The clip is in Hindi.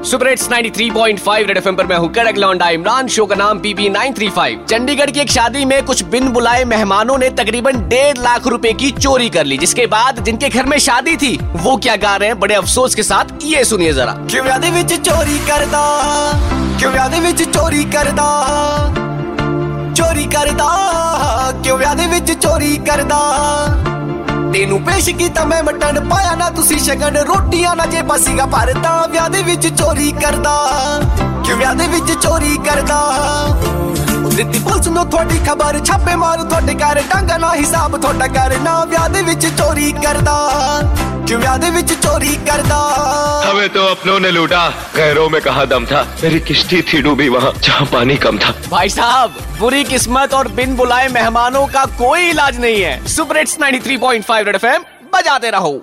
सुपर हिट्स 93.5 रेड एफएम पर मैं हूँ कड़क लौंडा इमरान शो का नाम पीपी 935 चंडीगढ़ की एक शादी में कुछ बिन बुलाए मेहमानों ने तकरीबन डेढ़ लाख रुपए की चोरी कर ली जिसके बाद जिनके घर में शादी थी वो क्या गा रहे हैं बड़े अफसोस के साथ ये सुनिए जरा क्यों याद विच चोरी करदा क्यों याद विच चोरी करदा चोरी करदा क्यों याद विच चोरी करदा ਤੈਨੂੰ ਪੇਸ਼ ਕੀਤਾ ਮੈਂ ਮਟਨ ਪਾਇਆ ਨਾ ਤੁਸੀਂ ਸ਼ਗਨ ਰੋਟੀਆਂ ਨਾ ਜੇ ਬਸੀਗਾ ਭਰਦਾ ਵਿਆਹ ਦੇ ਵਿੱਚ ਚੋਰੀ ਕਰਦਾ ਕਿ ਵਿਆਹ ਦੇ ਵਿੱਚ ਚੋਰੀ ਕਰਦਾ ਦਿੱਤੀ ਪੁਲਿਸ ਨੂੰ ਤੁਹਾਡੀ ਖਬਰ ਛਾਪੇ ਮਾਰ ਤੁਹਾਡੇ ਘਰ ਟਾਂਗਾ ਨਾ ਹਿਸਾਬ ਤੁਹਾਡਾ ਕਰਨਾ ਵਿਆਹ ਦੇ ਵਿੱਚ ਚੋਰੀ ਕਰਦਾ कि ब्याह दे विच चोरी करदा हमें तो अपनों ने लूटा गैरों में कहा दम था मेरी किश्ती थी डूबी वहाँ जहाँ पानी कम था भाई साहब बुरी किस्मत और बिन बुलाए मेहमानों का कोई इलाज नहीं है सुपर हिट्स 93.5 रेड एफएम बजाते रहो